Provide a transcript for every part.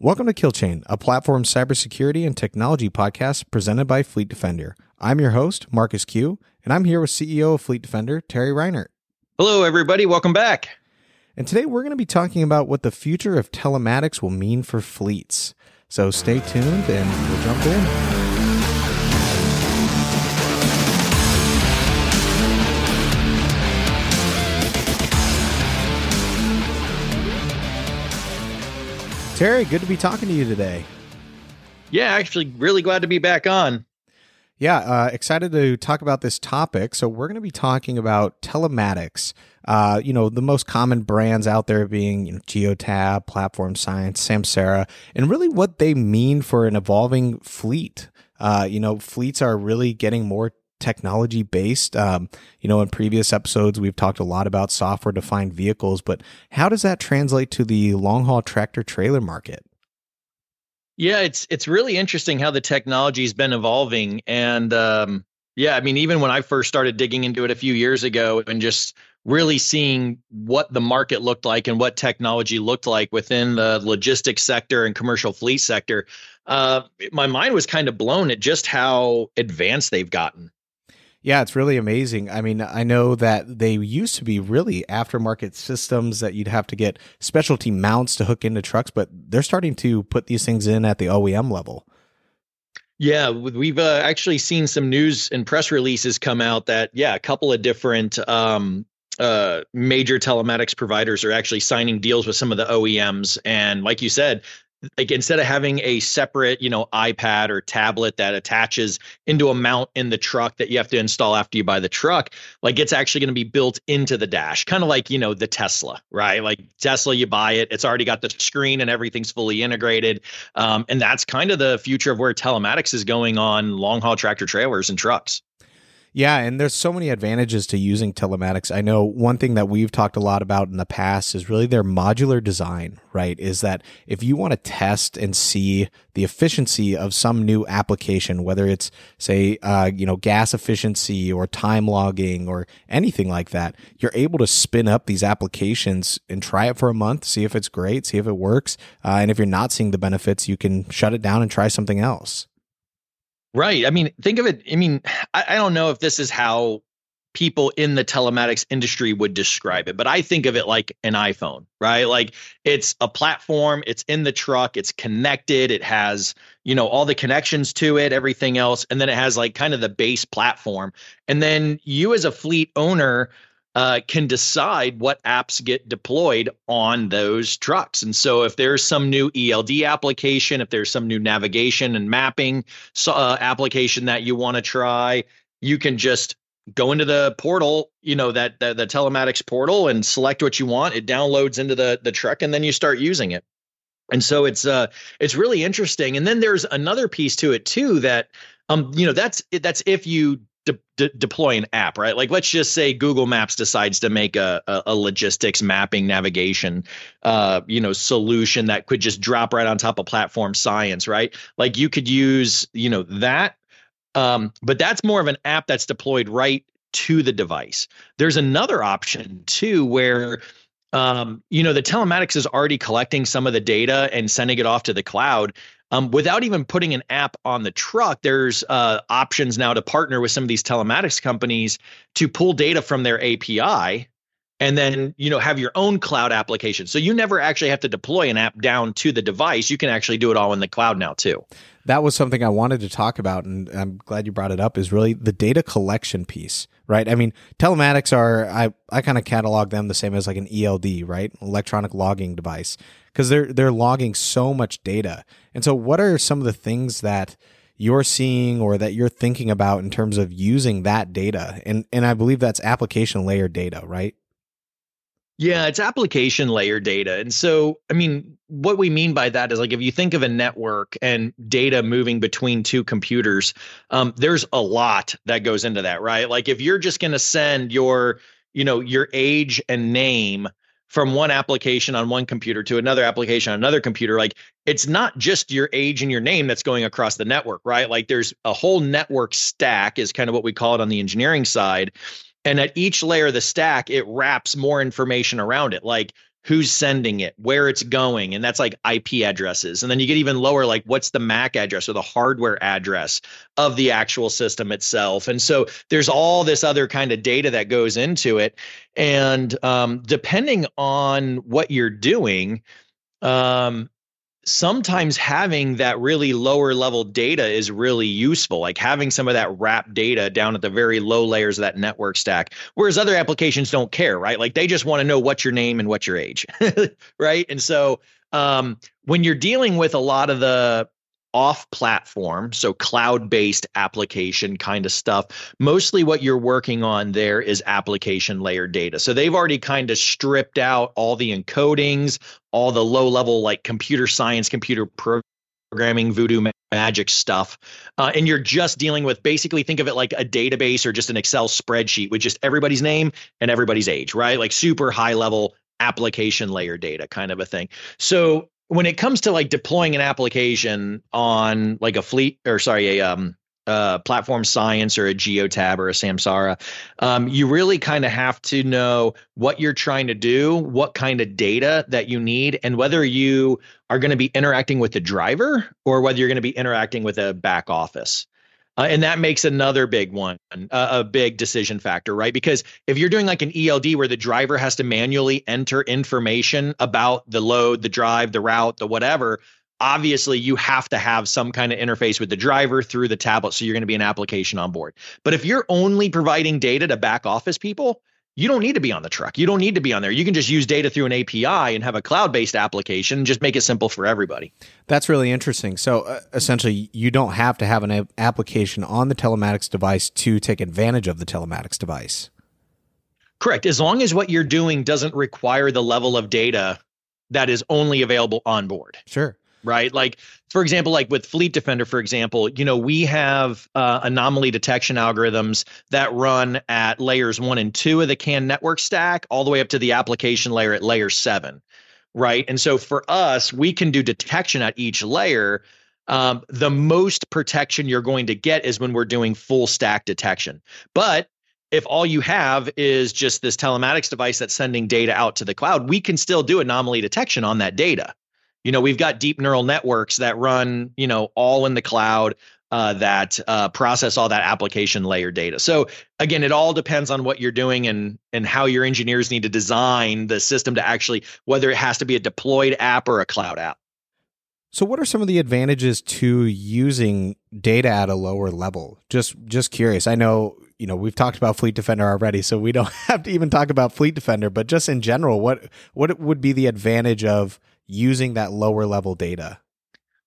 Welcome to KillChain, a platform cybersecurity and technology podcast presented by Fleet Defender. I'm your host, Marcus Q, and I'm here with CEO of Fleet Defender, Terry Reinert. Hello, everybody. Welcome back. And today we're going to be talking about what the future of telematics will mean for fleets. So stay tuned and we'll jump in. Terry, good to be talking to you today. Yeah, actually, really glad to be back on. Yeah, uh, excited to talk about this topic. So we're going to be talking about telematics. Uh, you know, the most common brands out there being you know, Geotab, Platform Science, Samsara, and really what they mean for an evolving fleet. Uh, you know, fleets are really getting more technology based. Um, you know, in previous episodes, we've talked a lot about software defined vehicles, but how does that translate to the long haul tractor trailer market? Yeah, it's it's really interesting how the technology's been evolving, and um, yeah, I mean, even when I first started digging into it a few years ago, and just really seeing what the market looked like and what technology looked like within the logistics sector and commercial fleet sector, uh, my mind was kind of blown at just how advanced they've gotten. Yeah, it's really amazing. I mean, I know that they used to be really aftermarket systems that you'd have to get specialty mounts to hook into trucks, but they're starting to put these things in at the OEM level. Yeah, we've uh, actually seen some news and press releases come out that yeah, a couple of different um, uh, major telematics providers are actually signing deals with some of the OEMs, and like you said, like instead of having a separate you know ipad or tablet that attaches into a mount in the truck that you have to install after you buy the truck like it's actually going to be built into the dash kind of like you know the tesla right? Like tesla you buy it it's already got the screen and everything's fully integrated um, and that's kind of the future of where telematics is going on long haul tractor trailers and trucks yeah, and there's so many advantages to using telematics. I know one thing that we've talked a lot about in the past is really their modular design, right? Is that if you want to test and see the efficiency of some new application, whether it's say, uh, you know, gas efficiency or time logging or anything like that, you're able to spin up these applications and try it for a month, see if it's great, see if it works, uh, and if you're not seeing the benefits, you can shut it down and try something else. Right. I mean, think of it. I mean, I, I don't know if this is how people in the telematics industry would describe it, but I think of it like an iPhone, right? Like it's a platform, it's in the truck, it's connected, it has, you know, all the connections to it, everything else, and then it has like kind of the base platform. And then you as a fleet owner uh, can decide what apps get deployed on those trucks. And so, if there's some new ELD application, if there's some new navigation and mapping uh, application that you want to try, you can just go into the portal, you know that the, the telematics portal, and select what you want. It downloads into the the truck, and then you start using it. And so it's uh it's really interesting. And then there's another piece to it too that um you know that's that's if you de- de- deploy an app, right? Like let's just say Google Maps decides to make a, a, a logistics mapping navigation, uh, you know, solution that could just drop right on top of platform science, right? Like you could use, you know, that, um, but that's more of an app that's deployed right to the device. There's another option too where um, you know, the telematics is already collecting some of the data and sending it off to the cloud. Um, without even putting an app on the truck, there's uh, options now to partner with some of these telematics companies to pull data from their API and then you know have your own cloud application. So you never actually have to deploy an app down to the device. You can actually do it all in the cloud now too. That was something i wanted to talk about and i'm glad you brought it up is really the data collection piece right i mean telematics are i, I kind of catalog them the same as like an eld right electronic logging device because they're they're logging so much data. And so, what are some of the things that you're seeing or that you're thinking about in terms of using that data? And and I believe that's application layer data, right? Yeah, it's application layer data. And so, I mean, what we mean by that is like if you think of a network and data moving between two computers, um, there's a lot that goes into that, right? Like if you're just going to send your, you know, your age and name from one application on one computer to another application on another computer like it's not just your age and your name that's going across the network right like there's a whole network stack is kind of what we call it on the engineering side and at each layer of the stack it wraps more information around it like who's sending it, where it's going, and that's like IP addresses. And then you get even lower, like what's the MAC address or the hardware address of the actual system itself. And so there's all this other kind of data that goes into it. And um, depending on what you're doing, um, sometimes having that really lower level data is really useful like having some of that wrap data down at the very low layers of that network stack whereas other applications don't care right? Like they just want to know what's your name and what's your age right? And so um, when you're dealing with a lot of the off platform, so cloud based application kind of stuff. Mostly what you're working on there is application layer data. So they've already kind of stripped out all the encodings, all the low level like computer science, computer programming, voodoo magic stuff. Uh, and you're just dealing with basically think of it like a database or just an Excel spreadsheet with just everybody's name and everybody's age, right? Like super high level application layer data kind of a thing. So when it comes to like deploying an application on like a fleet or sorry a um uh, platform science or a geotab or a samsara um, you really kind of have to know what you're trying to do what kind of data that you need and whether you are going to be interacting with the driver or whether you're going to be interacting with a back office uh, and that makes another big one, uh, a big decision factor, right? Because if you're doing like an ELD where the driver has to manually enter information about the load, the drive, the route, the whatever, obviously you have to have some kind of interface with the driver through the tablet. So you're going to be an application on board. But if you're only providing data to back office people, you don't need to be on the truck. You don't need to be on there. You can just use data through an API and have a cloud based application and just make it simple for everybody. That's really interesting. So uh, essentially, you don't have to have an a- application on the telematics device to take advantage of the telematics device. Correct. As long as what you're doing doesn't require the level of data that is only available on board. Sure right? Like, for example, like with Fleet Defender, for example, you know, we have uh, anomaly detection algorithms that run at layers one and two of the CAN network stack, all the way up to the application layer at layer seven, right? And so for us, we can do detection at each layer. Um, the most protection you're going to get is when we're doing full stack detection. But if all you have is just this telematics device that's sending data out to the cloud, we can still do anomaly detection on that data you know we've got deep neural networks that run you know all in the cloud uh, that uh, process all that application layer data. So again it all depends on what you're doing and and how your engineers need to design the system to actually whether it has to be a deployed app or a cloud app. So what are some of the advantages to using data at a lower level? Just just curious. I know you know we've talked about fleet defender already so we don't have to even talk about fleet defender but just in general what what would be the advantage of using that lower level data?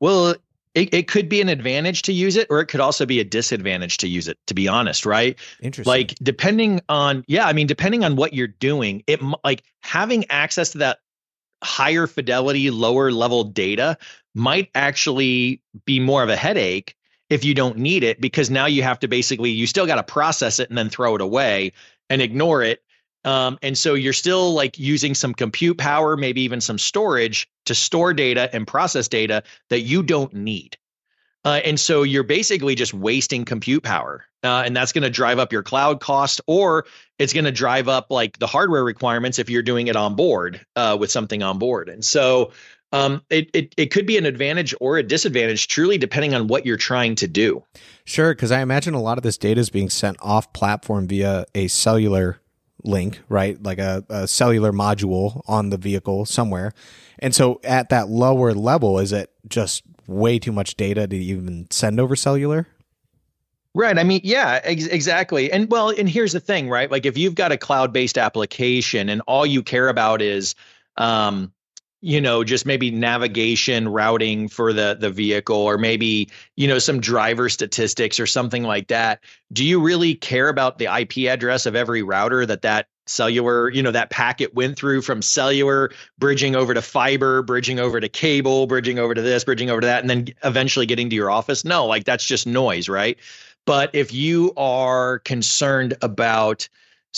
Well, it, it could be an advantage to use it, or it could also be a disadvantage to use it, to be honest, right? Interesting. Like, depending on, yeah, I mean, depending on what you're doing, it like having access to that higher fidelity, lower level data might actually be more of a headache if you don't need it because now you have to basically you still got to process it and then throw it away and ignore it um, and so you're still like using some compute power, maybe even some storage to store data and process data that you don't need. Uh, and so you're basically just wasting compute power. Uh, and that's going to drive up your cloud cost, or it's going to drive up like the hardware requirements if you're doing it on board uh, with something on board. And so um, it, it, it could be an advantage or a disadvantage, truly depending on what you're trying to do. Sure, because I imagine a lot of this data is being sent off platform via a cellular link, right? Like a, a, cellular module on the vehicle somewhere. And so at that lower level, is it just way too much data to even send over cellular? Right. I mean, yeah, ex- exactly. And well, and here's the thing, right? Like if you've got a cloud based application and all you care about is, um, you know just maybe navigation routing for the the vehicle or maybe you know some driver statistics or something like that. Do you really care about the ip address of every router that that cellular you know that packet went through from cellular bridging over to fiber bridging over to cable bridging over to this bridging over to that and then eventually getting to your office? No like that's just noise right? But if you are concerned about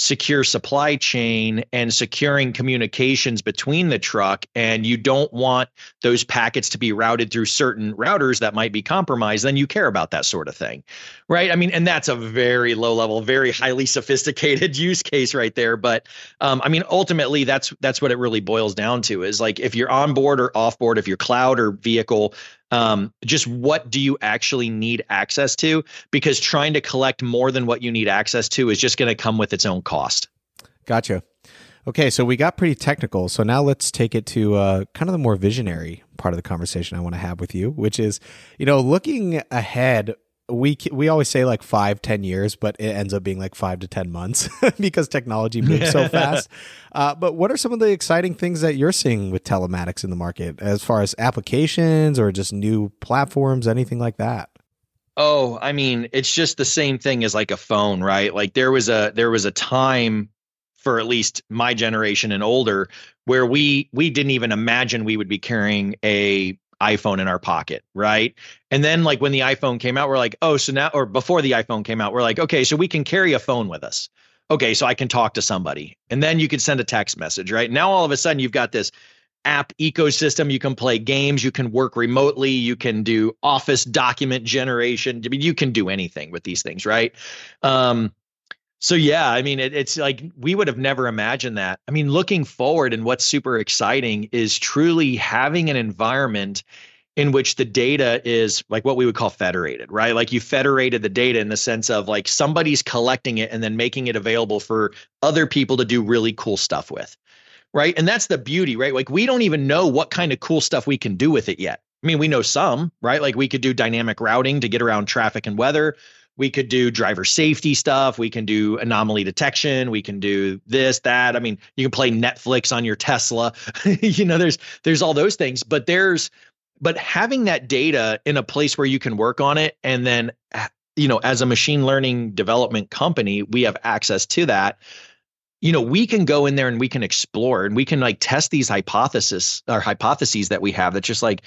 secure supply chain and securing communications between the truck and you don't want those packets to be routed through certain routers that might be compromised then you care about that sort of thing right? I mean and that's a very low level very highly sophisticated use case right there. But um, i mean ultimately that's that's what it really boils down to is like if you're on board or off board if you're cloud or vehicle um, just what do you actually need access to? Because trying to collect more than what you need access to is just going to come with its own cost. Gotcha. Okay so we got pretty technical so now let's take it to uh, kind of the more visionary part of the conversation i want to have with you which is you know looking ahead we we always say like five ten years but it ends up being like five to ten months because technology moves so fast. Uh, but what are some of the exciting things that you're seeing with telematics in the market as far as applications or just new platforms anything like that? Oh i mean it's just the same thing as like a phone right? Like there was a there was a time for at least my generation and older where we we didn't even imagine we would be carrying a iPhone in our pocket, right? And then like when the iPhone came out, we're like, oh, so now or before the iPhone came out, we're like, okay, so we can carry a phone with us. Okay, so I can talk to somebody. And then you can send a text message, right? Now all of a sudden you've got this app ecosystem. You can play games, you can work remotely, you can do office document generation. I mean, you can do anything with these things, right? Um, so yeah, I mean, it, it's like we would have never imagined that. I mean, looking forward and what's super exciting is truly having an environment in which the data is like what we would call federated, right? Like you federated the data in the sense of like somebody's collecting it and then making it available for other people to do really cool stuff with. Right. And that's the beauty, right? Like we don't even know what kind of cool stuff we can do with it yet. I mean, we know some, right? Like we could do dynamic routing to get around traffic and weather we could do driver safety stuff. We can do anomaly detection. We can do this that. I mean you can play netflix on your tesla. You know there's there's all those things but there's but having that data in a place where you can work on it and then you know as a machine learning development company we have access to that. You know we can go in there and we can explore and we can like test these hypotheses or hypotheses that we have that's just like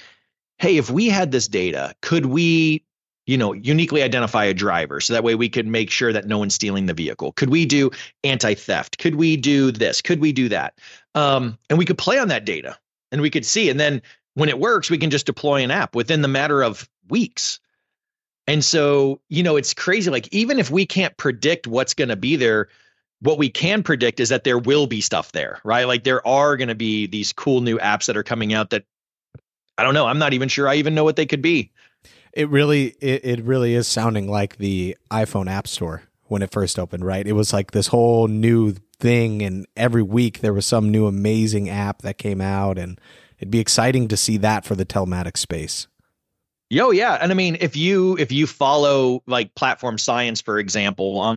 hey if we had this data could we you know, uniquely identify a driver so that way we could make sure that no one's stealing the vehicle. Could we do anti-theft? Could we do this? Could we do that? Um, and we could play on that data and we could see. And then when it works, we can just deploy an app within the matter of weeks. And so, you know, it's crazy. Like, even if we can't predict what's going to be there, what we can predict is that there will be stuff there, right? Like, there are going to be these cool new apps that are coming out that I don't know. I'm not even sure I even know what they could be. It really it, it really is sounding like the iPhone App Store when it first opened, right? It was like this whole new thing and every week there was some new amazing app that came out and it'd be exciting to see that for the telematics space. Yo, yeah. And I mean, if you if you follow like platform science, for example, on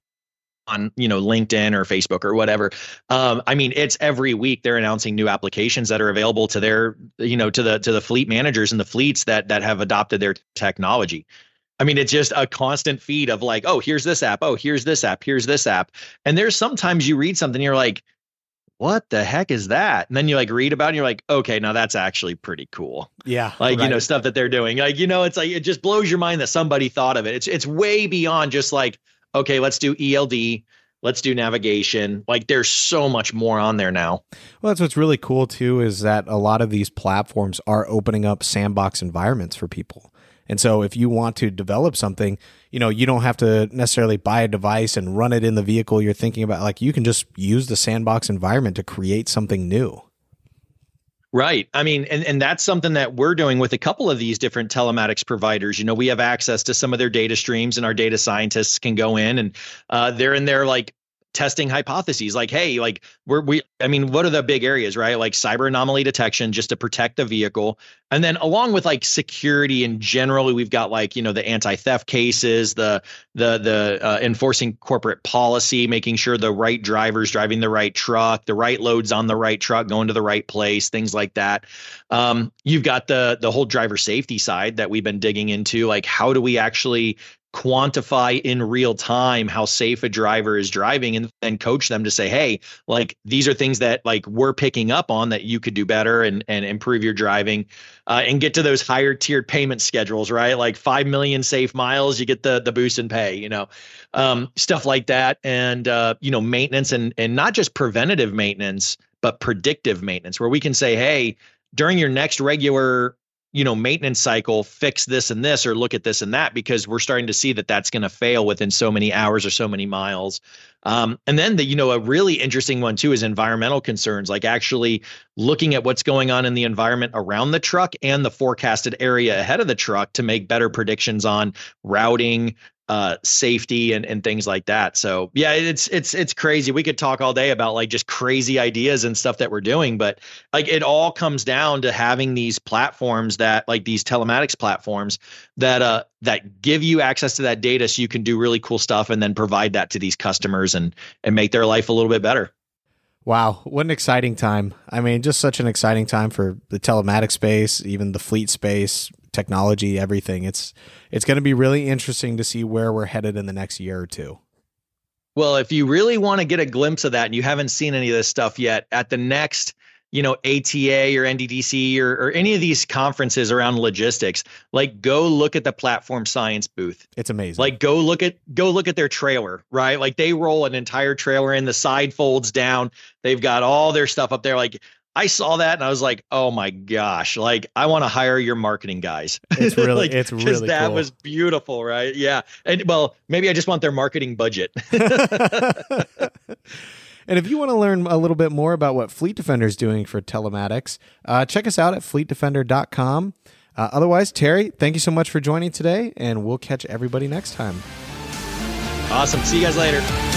on you know linkedin or facebook or whatever um, i mean it's every week they're announcing new applications that are available to their you know to the to the fleet managers and the fleets that that have adopted their technology i mean it's just a constant feed of like oh here's this app oh here's this app here's this app and there's sometimes you read something you're like what the heck is that? And then you like read about it and you're like, okay, now that's actually pretty cool. Yeah. Like, right. you know, stuff that they're doing. Like, you know, it's like it just blows your mind that somebody thought of it. It's it's way beyond just like, okay, let's do ELD, let's do navigation. Like there's so much more on there now. Well, that's what's really cool too is that a lot of these platforms are opening up sandbox environments for people. And so if you want to develop something, you know, you don't have to necessarily buy a device and run it in the vehicle you're thinking about. Like you can just use the sandbox environment to create something new. Right. I mean, and, and that's something that we're doing with a couple of these different telematics providers. You know, we have access to some of their data streams, and our data scientists can go in and uh, they're in there like testing hypotheses like hey like we're we i mean what are the big areas right? Like cyber anomaly detection just to protect the vehicle. And then along with like security and generally we've got like you know the anti-theft cases the the the uh, enforcing corporate policy making sure the right drivers driving the right truck the right loads on the right truck going to the right place things like that. Um, you've got the the whole driver safety side that we've been digging into like how do we actually quantify in real time how safe a driver is driving and then coach them to say hey like these are things that like we're picking up on that you could do better and and improve your driving uh, and get to those higher tiered payment schedules right? Like 5 million safe miles you get the the boost and pay you know um, stuff like that. And uh, you know maintenance and and not just preventative maintenance but predictive maintenance where we can say hey during your next regular you know maintenance cycle fix this and this or look at this and that because we're starting to see that that's going to fail within so many hours or so many miles um, and then the you know a really interesting one too is environmental concerns like actually looking at what's going on in the environment around the truck and the forecasted area ahead of the truck to make better predictions on routing uh, safety and, and things like that. So yeah, it's it's it's crazy. We could talk all day about like just crazy ideas and stuff that we're doing, but like it all comes down to having these platforms that like these telematics platforms that uh that give you access to that data so you can do really cool stuff and then provide that to these customers and and make their life a little bit better. Wow, what an exciting time. I mean, just such an exciting time for the telematics space, even the fleet space, technology, everything. It's it's going to be really interesting to see where we're headed in the next year or two. Well, if you really want to get a glimpse of that and you haven't seen any of this stuff yet, at the next you know ATA or NDDC or, or any of these conferences around logistics, like go look at the platform science booth. It's amazing. Like go look at go look at their trailer, right? Like they roll an entire trailer in, the side folds down. They've got all their stuff up there. Like I saw that and I was like, oh my gosh, like I want to hire your marketing guys. It's really, like, it's really that cool. was beautiful, right? Yeah. And well, maybe I just want their marketing budget. And if you want to learn a little bit more about what Fleet Defender is doing for telematics, uh, check us out at fleetdefender.com. Uh, otherwise, Terry, thank you so much for joining today, and we'll catch everybody next time. Awesome. See you guys later.